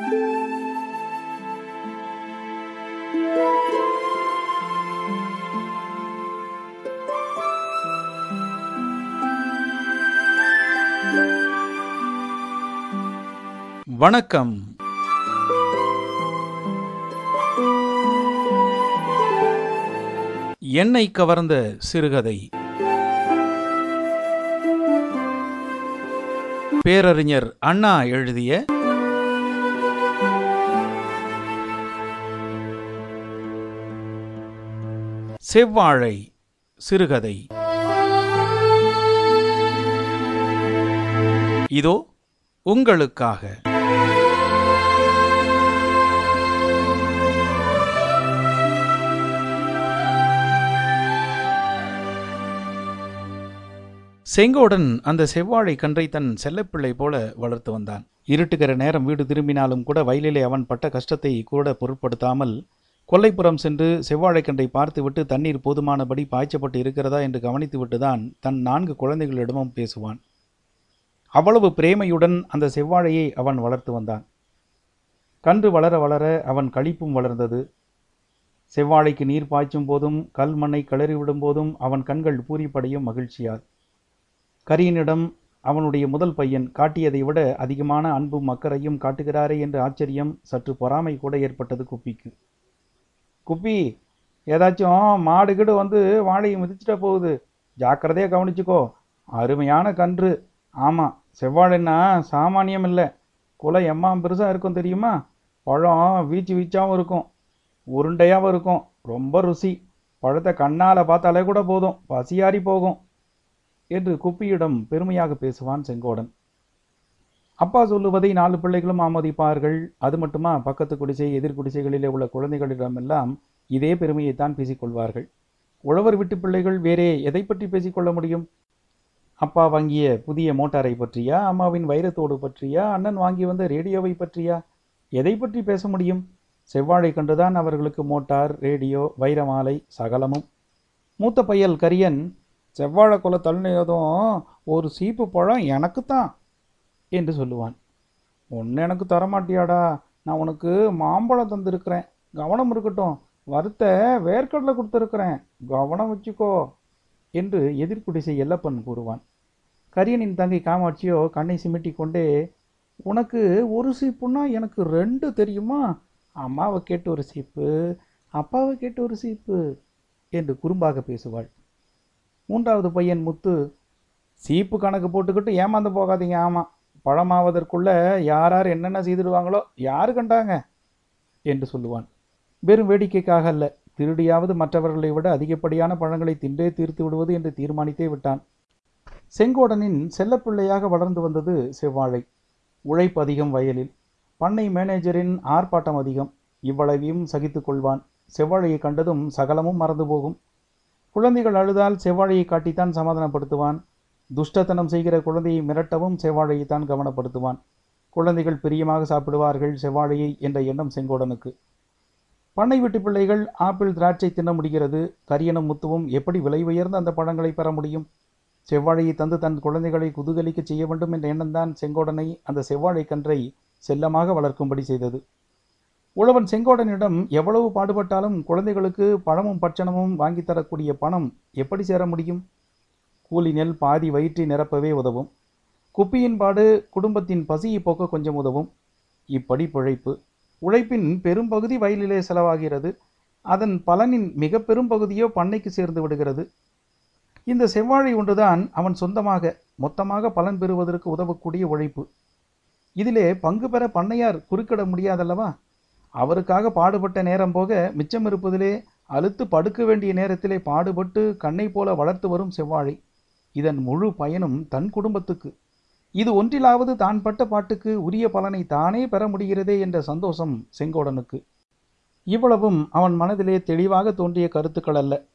வணக்கம். என்னை கவர்ந்த சிறுகதை. பேரறிஞர் அண்ணா எழுதிய செவ்வாழை சிறுகதை. இதோ உங்களுக்காக. செங்கோடன் அந்த செவ்வாழை கன்றை தன் செல்லப்பிள்ளை போல வளர்த்து வந்தான். இருட்டுகிற நேரம் வீடு திரும்பினாலும் கூட வயலிலே அவன் பட்ட கஷ்டத்தை கூட பொருட்படுத்தாமல் கொல்லைப்புறம் சென்று செவ்வாழைக்கண்டை பார்த்துவிட்டு தண்ணீர் போதுமானபடி பாய்ச்சப்பட்டு இருக்கிறதா என்று கவனித்துவிட்டுதான் தன் நான்கு குழந்தைகளிடமும் பேசுவான். அவ்வளவு பிரேமையுடன் அந்த செவ்வாழையை அவன் வளர்த்து வந்தான். கன்று வளர வளர அவன் கழிப்பும் வளர்ந்தது. செவ்வாழைக்கு நீர் பாய்ச்சும் போதும் கல் மண்ணை கிளறிவிடும் போதும் அவன் கண்கள் பூரிப்படையும் மகிழ்ச்சியால். கரியனிடம் அவனுடைய முதல் பையன் காட்டியதை விட அதிகமான அன்பும் அக்கறையும் காட்டுகிறாரே என்ற ஆச்சரியம் சற்று பொறாமை கூட ஏற்பட்டது குப்பிக்கு. குப்பி ஏதாச்சும் மாடு கீடு வந்து வாழையை மிதிச்சிட்ட போகுது. ஜாக்கிரதையாக கவனிச்சுக்கோ. அருமையான கன்று. ஆமாம் செவ்வாழைன்னா சாமானியம் இல்லை. குலை எம்மா பெருசாக இருக்கும் தெரியுமா? பழம் வீச்சு வீச்சாகவும் இருக்கும். உருண்டையாகவும் இருக்கும். ரொம்ப ருசி. பழத்தை கண்ணால் பார்த்தாலே கூட போதும். பசியாரி போகும். என்று குப்பியிடம் பெருமையாக பேசுவான் செங்கோடன். அப்பா சொல்லுவதை நாலு பிள்ளைகளும் ஆமோதிப்பார்கள். அது மட்டுமா? பக்கத்து குடிசை எதிர் குடிசைகளிலே உள்ள குழந்தைகளிடமெல்லாம் இதே பெருமையைத்தான் பேசிக்கொள்வார்கள். உழவர் விட்டு பிள்ளைகள் வேறே எதை பற்றி பேசிக்கொள்ள முடியும்? அப்பா வாங்கிய புதிய மோட்டாரை பற்றியா? அம்மாவின் வைரத்தோடு பற்றியா? அண்ணன் வாங்கி வந்த ரேடியோவை பற்றியா? எதை பற்றி பேச முடியும்? செவ்வாழை கண்டுதான் அவர்களுக்கு மோட்டார் ரேடியோ வைரமாலை சகலமும். மூத்த பையல் கரியன் செவ்வாழை கொலை தள்ளினதும் ஒரு சீப்பு பழம் எனக்குத்தான். என்று சொல்லுவான். ஒன்று எனக்கு தரமாட்டியாடா. நான் உனக்கு மாம்பழம் தந்திருக்கிறேன். கவனம் இருக்கட்டும். வறுத்த வேர்க்கடலை கொடுத்துருக்கிறேன். கவனம் வச்சுக்கோ. என்று எதிர்குடிசை எல்லப்பன் கூறுவான். கரியனின் தங்கை காமாட்சியோ கண்ணை சிமிட்டி கொண்டே உனக்கு ஒரு சீப்புன்னா எனக்கு ரெண்டு தெரியுமா? அம்மாவை கேட்டு ஒரு சீப்பு அப்பாவை கேட்டு ஒரு சீப்பு என்று குறும்பாக பேசுவாள். மூன்றாவது பையன் முத்து சீப்பு கணக்கு போட்டுக்கிட்டு ஏமாந்து போகாதீங்க ஆமாம் பழமாவதற்குள்ள யார் யார் என்னென்ன செய்திடுவாங்களோ யார் கண்டாங்க? என்று சொல்லுவான். வெறும் வேடிக்கைக்காக அல்ல திருடியாவது மற்றவர்களை விட அதிகப்படியான பழங்களை தின்றே தீர்த்து விடுவது என்று தீர்மானித்தே விட்டான். செங்கோடனின் செல்லப்பிள்ளையாக வளர்ந்து வந்தது செவ்வாழை. உழைப்பு அதிகம் வயலில். பண்ணை மேனேஜரின் ஆர்ப்பாட்டம் அதிகம். இவ்வளவையும் சகித்து கொள்வான். செவ்வாழையை கண்டதும் சகலமும் மறந்து போகும். குழந்தைகள் அழுதால் செவ்வாழையை காட்டித்தான் சமாதானப்படுத்துவான். துஷ்டத்தனம் செய்கிற குழந்தையை மிரட்டவும் செவ்வாழையை தான் கவனப்படுத்துவான். குழந்தைகள் பிரியமாக சாப்பிடுவார்கள் செவ்வாழையை என்ற எண்ணம் செங்கோடனுக்கு. பண்ணை வீட்டு பிள்ளைகள் ஆப்பிள் திராட்சை தின்ன முடிகிறது. கரியனும் முத்துவும் எப்படி விலை உயர்ந்த அந்த பழங்களை பெற முடியும்? செவ்வாழையை தந்து தன் குழந்தைகளை குதூகலிக்க செய்ய வேண்டும் என்ற எண்ணம்தான் செங்கோடனை அந்த செவ்வாழை கன்றை செல்லமாக வளர்க்கும்படி செய்தது. உழவன் செங்கோடனிடம் எவ்வளவு பாடுபட்டாலும் குழந்தைகளுக்கு பழமும் பட்சணமும் வாங்கித்தரக்கூடிய பணம் எப்படி சேர முடியும்? கூலி நெல் பாதி வயிற்றை நிரப்பவே உதவும். குப்பியின் பாடு குடும்பத்தின் பசியை போக்க கொஞ்சம் உதவும். இப்படி பிழைப்பு. உழைப்பின் பெரும்பகுதி வயலிலே செலவாகிறது. அதன் பலனின் மிக பெரும் பகுதியோ பண்ணைக்கு சேர்ந்து விடுகிறது. இந்த செவ்வாழை ஒன்றுதான் அவன் சொந்தமாக மொத்தமாக பலன் பெறுவதற்கு உதவக்கூடிய உழைப்பு. இதிலே பங்கு பெற பண்ணையார் குறுக்கிட முடியாதல்லவா? அவருக்காக பாடுபட்ட நேரம் போக மிச்சம் இருப்பதிலே அழுத்து படுக்க வேண்டிய நேரத்திலே பாடுபட்டு கண்ணை போல வளர்த்து வரும் செவ்வாழை. இதன் முழு பயனும் தன் குடும்பத்துக்கு. இது ஒன்றிலாவது தான் பட்ட பாட்டுக்கு உரிய பலனை தானே பெற முடிகிறதே என்ற சந்தோஷம் செங்கோடனுக்கு. இவ்வளவும் அவன் மனதிலே தெளிவாக தோன்றிய கருத்துக்கள் அல்ல.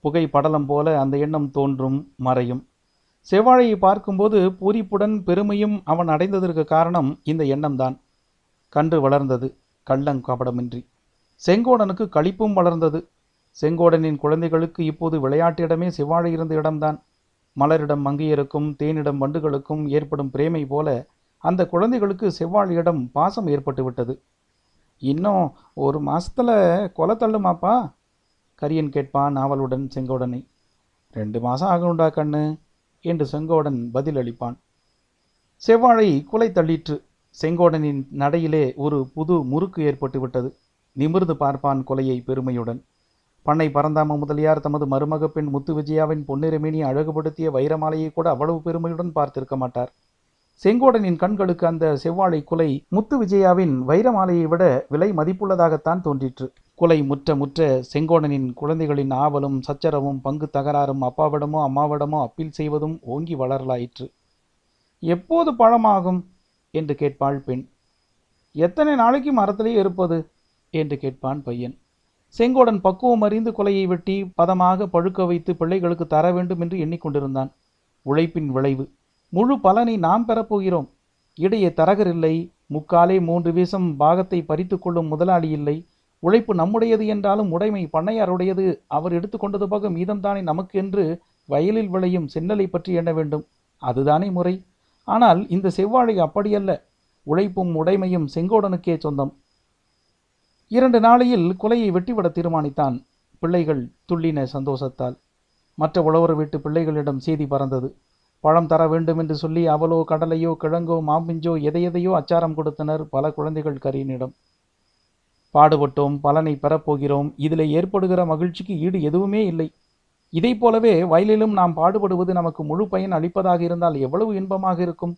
புகை படலம் போல அந்த எண்ணம் தோன்றும் மறையும். செவ்வாழையை பார்க்கும்போது பூரிப்புடன் பெருமையும் அவன் அடைந்ததற்கு காரணம் இந்த எண்ணம்தான். கன்று வளர்ந்தது கள்ளங் கபடமின்றி. செங்கோடனுக்கு களிப்பும் வளர்ந்தது. செங்கோடனின் குழந்தைகளுக்கு இப்போது விளையாட்டிடமே செவ்வாழை இருந்த இடம்தான். மலரிடம் மங்கையருக்கும் தேனிடம் வண்டுகளுக்கும் ஏற்படும் பிரேமை போல அந்த குழந்தைகளுக்கு செவ்வாழியிடம் பாசம் ஏற்பட்டு விட்டது இன்னும் ஒரு மாசத்துல கொலை தள்ளுமாப்பா? கரியன் கேட்பான் நாவலுடன் செங்கோடனை. ரெண்டு மாசம் ஆகணும்டா கண்ணு என்று செங்கோடன் பதில் அளிப்பான் செவ்வாழை குலை தள்ளிற்று. செங்கோடனின் நடையிலே ஒரு புது முறுக்கு ஏற்பட்டு விட்டது நிமிர்ந்து பார்ப்பான் கொலையை பெருமையுடன். பண்ணை பரந்தாம முதலியார் தமது மருமக பெண் முத்து விஜயாவின் பொன்னிறமேனி அழகுபடுத்திய வைரமாலையை கூட அவ்வளவு பெருமையுடன் பார்த்திருக்க மாட்டார். செங்கோடனின் கண்களுக்கு அந்த செவ்வாழை குலை முத்து விஜயாவின் வைரமாலையை விட விலை மதிப்புள்ளதாகத்தான் தோன்றிற்று. குலை முற்ற முற்ற செங்கோடனின் குழந்தைகளின் ஆவலும் சச்சரவும் பங்கு தகராறும் அப்பாவிடமோ அம்மாவிடமோ அப்பீல் செய்வதும் ஓங்கி வளரலாயிற்று. எப்போது பழமாகும்? என்று கேட்பாள் பெண். எத்தனை நாளைக்கு மரத்திலே இருப்பது என்று கேட்பான் பையன். செங்கோடன் பக்குவம் அறிந்து கொலையை வெட்டி பதமாக பழுக்க வைத்து பிள்ளைகளுக்கு தர வேண்டும் என்று எண்ணிக்கொண்டிருந்தான். உழைப்பின் விளைவு. முழு பலனை நாம் பெறப்போகிறோம் இடையே தரகர் இல்லை. முக்காலே மூன்று வீசம் பாகத்தை பறித்து கொள்ளும் முதலாளி இல்லை. உழைப்பு நம்முடையது என்றாலும் உடைமை பண்ணையாருடையது. அவர் எடுத்துக்கொண்டது போக மீதம்தானே நமக்கு என்று வயலில் விளையும் சென்னலை பற்றி எண்ண வேண்டும். அதுதானே முறை. ஆனால் இந்த செவ்வாழை அப்படியல்ல. உழைப்பும் உடைமையும் செங்கோடனுக்கே சொந்தம். இரண்டு நாளையில் குலையை வெட்டிவிட தீர்மானித்தான். பிள்ளைகள் துள்ளின சந்தோஷத்தால். மற்ற உழவர் வீட்டு பிள்ளைகளிடம் செய்தி பறந்தது. பழம் தர வேண்டும் என்று சொல்லி அவலோ கடலையோ கிழங்கோ மாம்பிஞ்சோ எதையெதையோ அச்சாரம் கொடுத்தனர் பல குழந்தைகள் கரியனிடம் பாடுபட்டோம் பலனை பெறப்போகிறோம். இதில் ஏற்படுகிற மகிழ்ச்சிக்கு ஈடு எதுவுமே இல்லை. இதை போலவே வயலிலும் நாம் பாடுபடுவது நமக்கு முழு பயன் அளிப்பதாக இருந்தால் எவ்வளவு இன்பமாக இருக்கும்?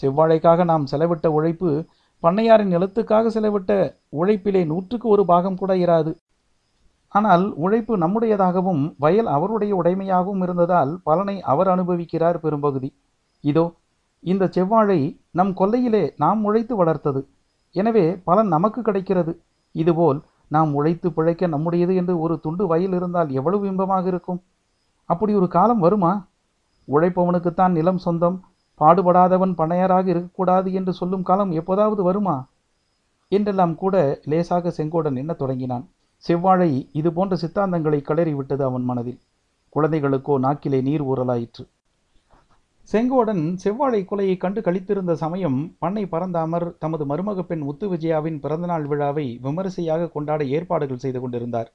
செவ்வாழைக்காக நாம் செலவிட்ட உழைப்பு பண்ணையாரின் நிலத்துக்காக செலவிட்ட உழைப்பிலே நூற்றுக்கு ஒரு பாகம் கூட இராது. ஆனால் உழைப்பு நம்முடையதாகவும் வயல் அவருடைய உடைமையாகவும் இருந்ததால் பலனை அவர் அனுபவிக்கிறார் பெரும்பகுதி. இதோ இந்த செவ்வாழை நம் கொல்லையிலே நாம் உழைத்து வளர்த்தது. எனவே பலன் நமக்கு கிடைக்கிறது. இதுபோல் நாம் உழைத்து பிழைக்க நம்முடையது என்று ஒரு துண்டு வயல் இருந்தால் எவ்வளவு இன்பமாக இருக்கும்? அப்படி ஒரு காலம் வருமா? உழைப்பவனுக்குத்தான் நிலம் சொந்தம் பாடுபடாதவன் பண்ணையராக இருக்கக்கூடாது என்று சொல்லும் காலம் எப்போதாவது வருமா? என்றெல்லாம் கூட லேசாக செங்கோடன் எண்ணத் தொடங்கினான். செவ்வாழை இது போன்ற சித்தாந்தங்களை கிளறி விட்டது அவன் மனதில். குழந்தைகளுக்கோ நாக்கிலே நீர் ஊறலாயிற்று. செங்கோடன் செவ்வாழை கொலையை கண்டு கழித்திருந்த சமயம் பண்ணை பரந்தாமர் தமது மருமக பெண் முத்து விஜயாவின் பிறந்தநாள் விழாவை விமரிசையாக கொண்டாட ஏற்பாடுகள் செய்து கொண்டிருந்தார்.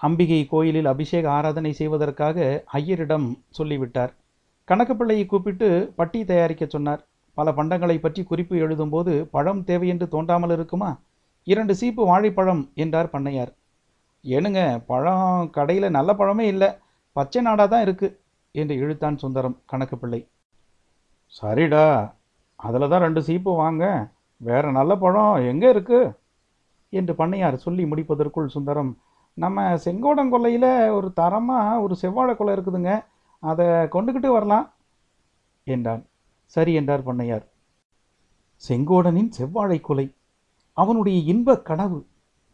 அம்பிகை கோயிலில் அபிஷேக ஆராதனை செய்வதற்காக ஐயரிடம் சொல்லிவிட்டார். கணக்குப்பிள்ளையை கூப்பிட்டு பட்டி தயாரிக்க சொன்னார். பல பண்டங்களை பற்றி குறிப்பு எழுதும்போது பழம் தேவையென்று தோன்றாமல் இருக்குமா? இரண்டு சீப்பு வாழைப்பழம் என்றார் பண்ணையார். ஏனுங்க பழம் கடையில் நல்ல பழமே இல்லை. பச்சை நாடாக தான் இருக்கு என்று இழுத்தான் சுந்தரம் கணக்குப்பிள்ளை. சரிடா அதில் தான் ரெண்டு சீப்பு வாங்க. வேற நல்ல பழம் எங்கே இருக்கு? என்று பண்ணையார் சொல்லி முடிப்பதற்குள் சுந்தரம் நம்ம செங்கோடங்கொல்லையில் ஒரு தரமாக ஒரு செவ்வாழை கொலை இருக்குதுங்க. அதை கொண்டுக்கிட்டு வரலாம் என்றான். சரி என்றார் பண்ணையார். செங்கோடனின் செவ்வாழை கொலை அவனுடைய இன்பக் கனவு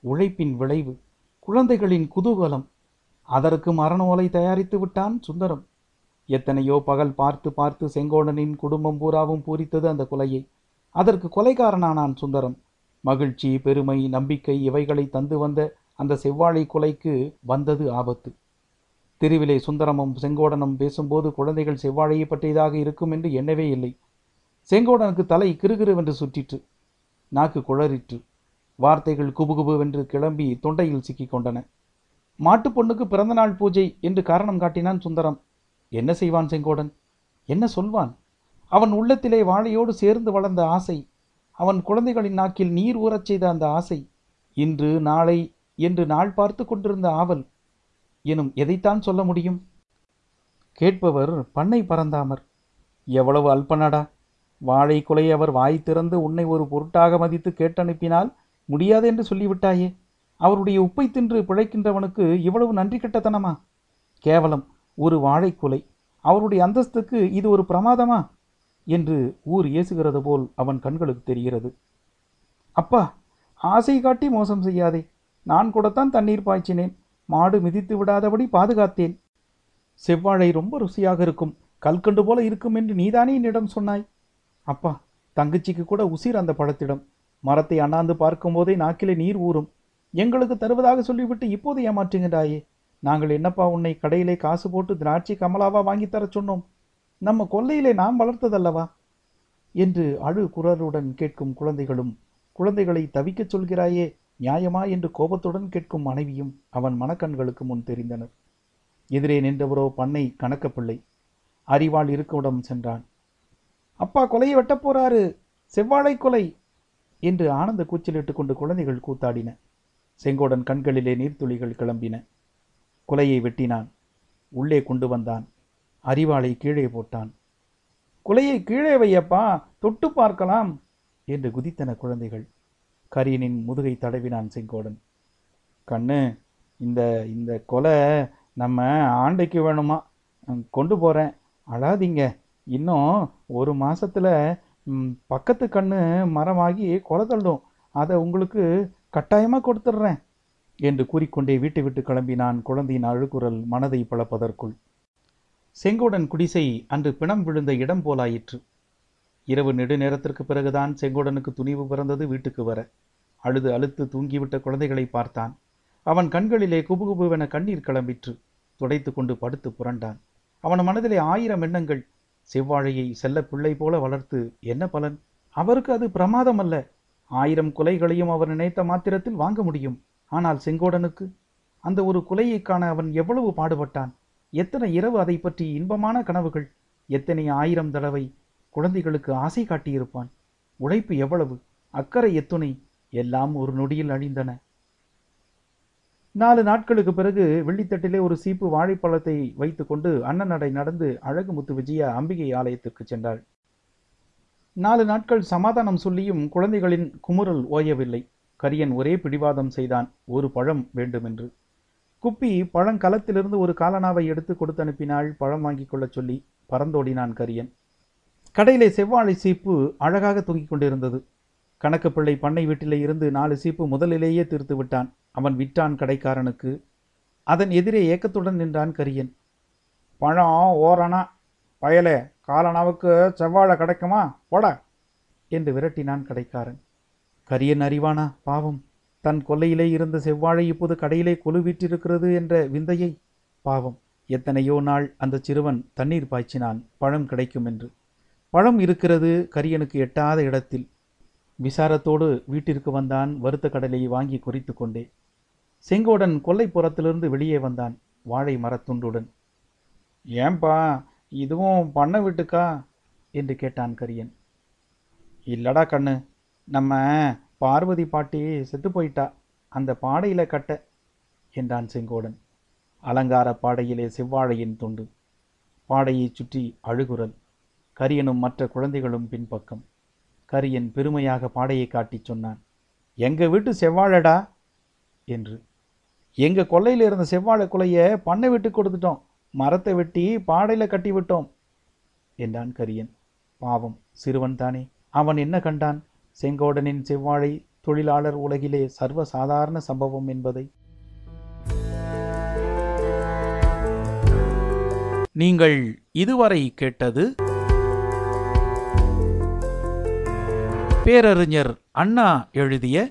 உழைப்பின் விளைவு குழந்தைகளின் குதூகலம் அதற்கு மரண ஓலை தயாரித்து விட்டான் சுந்தரம். எத்தனையோ பகல் பார்த்து பார்த்து செங்கோடனின் குடும்பம் பூராவும் பூரித்தது அந்த கொலையை. அதற்கு கொலைகாரனானான் சுந்தரம். மகிழ்ச்சி பெருமை நம்பிக்கை இவைகளை தந்து வந்த அந்த செவ்வாழை கொலைக்கு வந்தது ஆபத்து. தெருவிலே சுந்தரமும் செங்கோடனும் பேசும்போது குழந்தைகள் செவ்வாழையை பற்றியதாக இருக்கும் என்று எண்ணவே இல்லை. செங்கோடனுக்கு தலை கிருகிருவென்று சுற்றிற்று. நாக்கு குளறிற்று வார்த்தைகள் குபுகுபுவென்று கிளம்பி தொண்டையில் சிக்கிக் கொண்டன. மாட்டுப் பொண்ணுக்கு பிறந்தநாள் பூஜை என்று காரணம் காட்டினான் சுந்தரம். என்ன செய்வான் செங்கோடன்? என்ன சொல்வான்? அவன் உள்ளத்திலே வாழையோடு சேர்ந்து வளர்ந்த ஆசை. அவன் குழந்தைகளின் நாக்கில் நீர் ஊறச் செய்த அந்த ஆசை. இன்று நாளை என்று நாள் பார்த்து கொண்டிருந்த ஆவல் எனும் எதைத்தான் சொல்ல முடியும்? கேட்பவர் பண்ணை பறந்தாமர் எவ்வளவு அல்பனடா! வாழை குலை அவர் வாய் திறந்து உன்னை ஒரு பொருட்டாக மதித்து கேட்டனுப்பினால் முடியாது என்று சொல்லிவிட்டாயே! அவருடைய உப்பை தின்று பிழைக்கின்றவனுக்கு இவ்வளவு நன்றி கெட்டத்தனமா? கேவலம் ஒரு வாழைக்குலை அவருடைய அந்தஸ்துக்கு இது ஒரு பிரமாதமா? என்று ஊர் ஏசுகிறது போல் அவன் கண்களுக்கு தெரிகிறது. அப்பா ஆசை காட்டி மோசம் செய்யாதே! நான் கூடத்தான் தண்ணீர் பாய்ச்சினேன். மாடு மிதித்து விடாதபடி பாதுகாத்தேன். செவ்வாழை ரொம்ப ருசியாக இருக்கும். கல்கண்டு போல இருக்கும் என்று நீதானே என்னிடம் சொன்னாய்? அப்பா தங்கச்சிக்கு கூட உசிர் அந்த பழத்திடம். மரத்தை அண்ணாந்து பார்க்கும்போதே நாக்கிலே நீர் ஊறும். எங்களுக்கு தருவதாக சொல்லிவிட்டு இப்போது ஏமாற்றுகின்றாயே? நாங்கள் என்னப்பா உன்னை கடையிலே காசு போட்டு திராட்சை கமலாவா வாங்கித் தரச் சொன்னோம்? நம்ம கொல்லையிலே நாம் வளர்த்ததல்லவா? என்று அழு குரலுடன் கேட்கும் குழந்தைகளும் குழந்தைகளை தவிக்கச் சொல்கிறாயே? நியாயமா என்று கோபத்துடன் கேட்கும் மனைவியும் அவன் மனக்கண்களுக்கு முன் தெரிந்தனர். எதிரே நின்றவரோ பண்ணை கணக்கப்பிள்ளை. அறிவாள் இருக்குமிடம் சென்றான். அப்பா கொலையை வெட்டப் போறாரு. செவ்வாழை கொலை என்று ஆனந்த கூச்சலிட்டு கொண்டு குழந்தைகள் கூத்தாடின. செங்கோடன் கண்களிலே நீர்த்துளிகள் கிளம்பின. குலையை வெட்டினான். உள்ளே கொண்டு வந்தான். அறிவாளை கீழே போட்டான். குலையை கீழே வையப்பா. தொட்டு பார்க்கலாம் என்று குதித்தன குழந்தைகள். கரியனின் முதுகை தடவினான் செங்கோடன். கண்ணு இந்த இந்த கொலை நம்ம ஆண்டைக்கு வேணுமா? கொண்டு போகிறேன் அழாதீங்க. இன்னும் ஒரு மாதத்தில் பக்கத்து கண்ணு மரமாகி கொலை தள்ளும். அதை உங்களுக்கு கட்டாயமாக கொடுத்துட்றேன் என்று கூறிக்கொண்டே வீட்டை விட்டு கிளம்பினான் குழந்தையின் அழுக்குரல் மனதை பழப்பதற்குள் செங்கோடன் குடிசை அன்று பிணம் விழுந்த இடம் போலாயிற்று. இரவு நெடுநேரத்திற்கு பிறகுதான் செங்கோடனுக்கு துணிவு பிறந்தது வீட்டுக்கு வர. அழுது அழுத்து தூங்கிவிட்ட குழந்தைகளை பார்த்தான். அவன் கண்களிலே குபுகுபுவென கண்ணீர் கிளம்பிற்று. துடைத்து கொண்டு படுத்து புரண்டான். அவன் மனதிலே ஆயிரம் எண்ணங்கள். செவ்வாழையை செல்ல பிள்ளை போல வளர்த்து என்ன பலன்? அவருக்கு அது பிரமாதம் அல்ல. ஆயிரம் குலைகளையும் அவர் நினைத்த மாத்திரத்தில் வாங்க முடியும். ஆனால் செங்கோடனுக்கு? அந்த ஒரு குலையை காண அவன் எவ்வளவு பாடுபட்டான்? எத்தனை இரவு அதை பற்றி இன்பமான கனவுகள்? எத்தனை ஆயிரம் தடவை குழந்தைகளுக்கு ஆசை காட்டியிருப்பான்? உழைப்பு எவ்வளவு? அக்கறை எத்துணை? எல்லாம் ஒரு நொடியில் அழிந்தன. நாலு நாட்களுக்கு பிறகு வெள்ளித்தட்டிலே ஒரு சீப்பு வாழைப்பழத்தை வைத்துக்கொண்டு அண்ணனடை நடந்து அழகுமுத்து விஜயா அம்பிகை ஆலயத்திற்கு சென்றாள். நாலு நாட்கள் சமாதானம் சொல்லியும் குழந்தைகளின் குமுறல் ஓயவில்லை. கரியன் ஒரே பிடிவாதம் செய்தான். ஒரு பழம் வேண்டுமென்று. குப்பி பழங்கலத்திலிருந்து ஒரு காலனாவை எடுத்து கொடுத்து அனுப்பினாள் பழம் வாங்கிக் கொள்ளச் சொல்லி பறந்தோடினான் கரியன். கடையிலே செவ்வாழை சீப்பு அழகாக தொங்கிக் கொண்டிருந்தது. கணக்குப்பிள்ளை பண்ணை வீட்டிலே இருந்து நாலு சீப்பு முதலிலேயே தீர்த்து விட்டான். அவன் விற்றான் கடைக்காரனுக்கு. அதன் எதிரே ஏக்கத்துடன் நின்றான் கரியன். பழம் ஓரணா பயலே காலனாவுக்கு செவ்வாழை கிடைக்குமா? போட என்று விரட்டினான் கடைக்காரன். கரியன் அறிவானா? பாவம். தன் கொல்லையிலே இருந்த செவ்வாழை இப்போது கடையிலே கொலுவிட்டிருக்கிறது என்ற விந்தையை? பாவம். எத்தனையோ நாள் அந்த சிறுவன் தண்ணீர் பாய்ச்சினான். பழம் கிடைக்கும் என்று. பழம் இருக்கிறது கரியனுக்கு எட்டாத இடத்தில். விசாரத்தோடு வீட்டிற்கு வந்தான் வறுத்த கடலையை வாங்கி குறித்து கொண்டே. செங்கோடன் கொல்லைப்புறத்திலிருந்து வெளியே வந்தான் வாழை மரத்துண்டுடன் ஏன்பா இதுவும் பண்ண வீட்டுக்கா? என்று கேட்டான் கரியன். இல்லடா கண்ணு நம்ம பார்வதி பாட்டி செத்து போயிட்டா அந்த பாடையில கட்ட என்றான் செங்கோடன். அலங்கார பாடையிலே செவ்வாழையின் துண்டு பாடையைச் சுற்றி அழுகுரல் கரியனும் மற்ற குழந்தைகளும் பின்பக்கம். கரியன் பெருமையாக பாடையை காட்டிச் சொன்னான். எங்கள் வீட்டு செவ்வாழடா? என்று. எங்கள் கொல்லையில் இருந்த செவ்வாழை குலையை பண்ணை விட்டு கொடுத்துட்டோம். மரத்தை வெட்டி பாடையில் கட்டி விட்டோம் என்றான் கரியன். பாவம் சிறுவன் தானே. அவன் என்ன கண்டான்? செங்கோடனின் செவ்வாழை தொழிலாளர் உலகிலே சர்வ சாதாரண சம்பவம் என்பதை. நீங்கள் இதுவரை கேட்டது பேரறிஞர் அண்ணா எழுதிய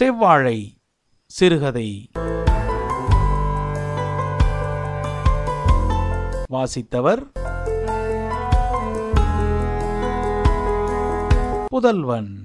செவ்வாழை சிறுகதை. வாசித்தவர் புதல்வன்.